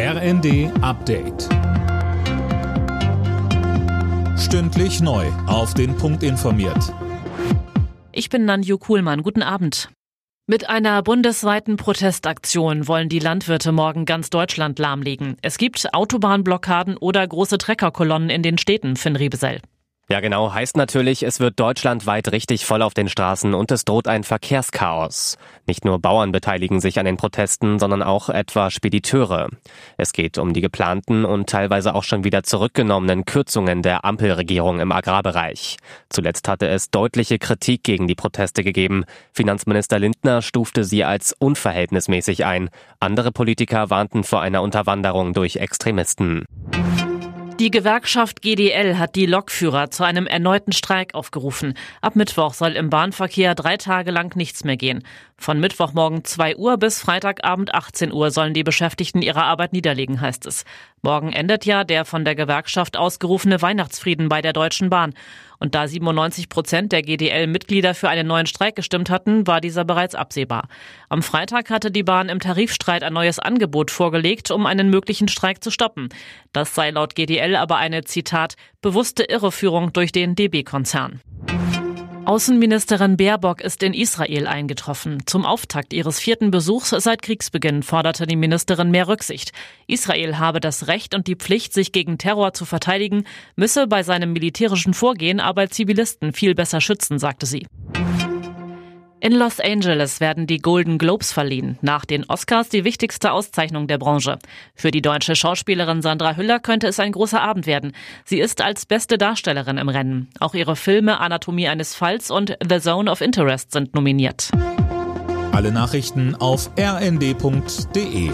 RND Update. Stündlich neu. Auf den Punkt informiert. Ich bin Nanju Kuhlmann. Guten Abend. Mit einer bundesweiten Protestaktion wollen die Landwirte morgen ganz Deutschland lahmlegen. Es gibt Autobahnblockaden oder große Treckerkolonnen in den Städten, Finn Riebesell. Ja, genau. Heißt natürlich, es wird deutschlandweit richtig voll auf den Straßen und es droht ein Verkehrschaos. Nicht nur Bauern beteiligen sich an den Protesten, sondern auch etwa Spediteure. Es geht um die geplanten und teilweise auch schon wieder zurückgenommenen Kürzungen der Ampelregierung im Agrarbereich. Zuletzt hatte es deutliche Kritik gegen die Proteste gegeben. Finanzminister Lindner stufte sie als unverhältnismäßig ein. Andere Politiker warnten vor einer Unterwanderung durch Extremisten. Die Gewerkschaft GDL hat die Lokführer zu einem erneuten Streik aufgerufen. Ab Mittwoch soll im Bahnverkehr drei Tage lang nichts mehr gehen. Von Mittwochmorgen 2 Uhr bis Freitagabend 18 Uhr sollen die Beschäftigten ihre Arbeit niederlegen, heißt es. Morgen endet ja der von der Gewerkschaft ausgerufene Weihnachtsfrieden bei der Deutschen Bahn. Und da 97 Prozent der GDL-Mitglieder für einen neuen Streik gestimmt hatten, war dieser bereits absehbar. Am Freitag hatte die Bahn im Tarifstreit ein neues Angebot vorgelegt, um einen möglichen Streik zu stoppen. Das sei laut GDL aber eine, Zitat, bewusste Irreführung durch den DB-Konzern. Außenministerin Baerbock ist in Israel eingetroffen. Zum Auftakt ihres vierten Besuchs seit Kriegsbeginn forderte die Ministerin mehr Rücksicht. Israel habe das Recht und die Pflicht, sich gegen Terror zu verteidigen, müsse bei seinem militärischen Vorgehen aber Zivilisten viel besser schützen, sagte sie. In Los Angeles werden die Golden Globes verliehen, nach den Oscars die wichtigste Auszeichnung der Branche. Für die deutsche Schauspielerin Sandra Hüller könnte es ein großer Abend werden. Sie ist als beste Darstellerin im Rennen. Auch ihre Filme Anatomie eines Falls und The Zone of Interest sind nominiert. Alle Nachrichten auf rnd.de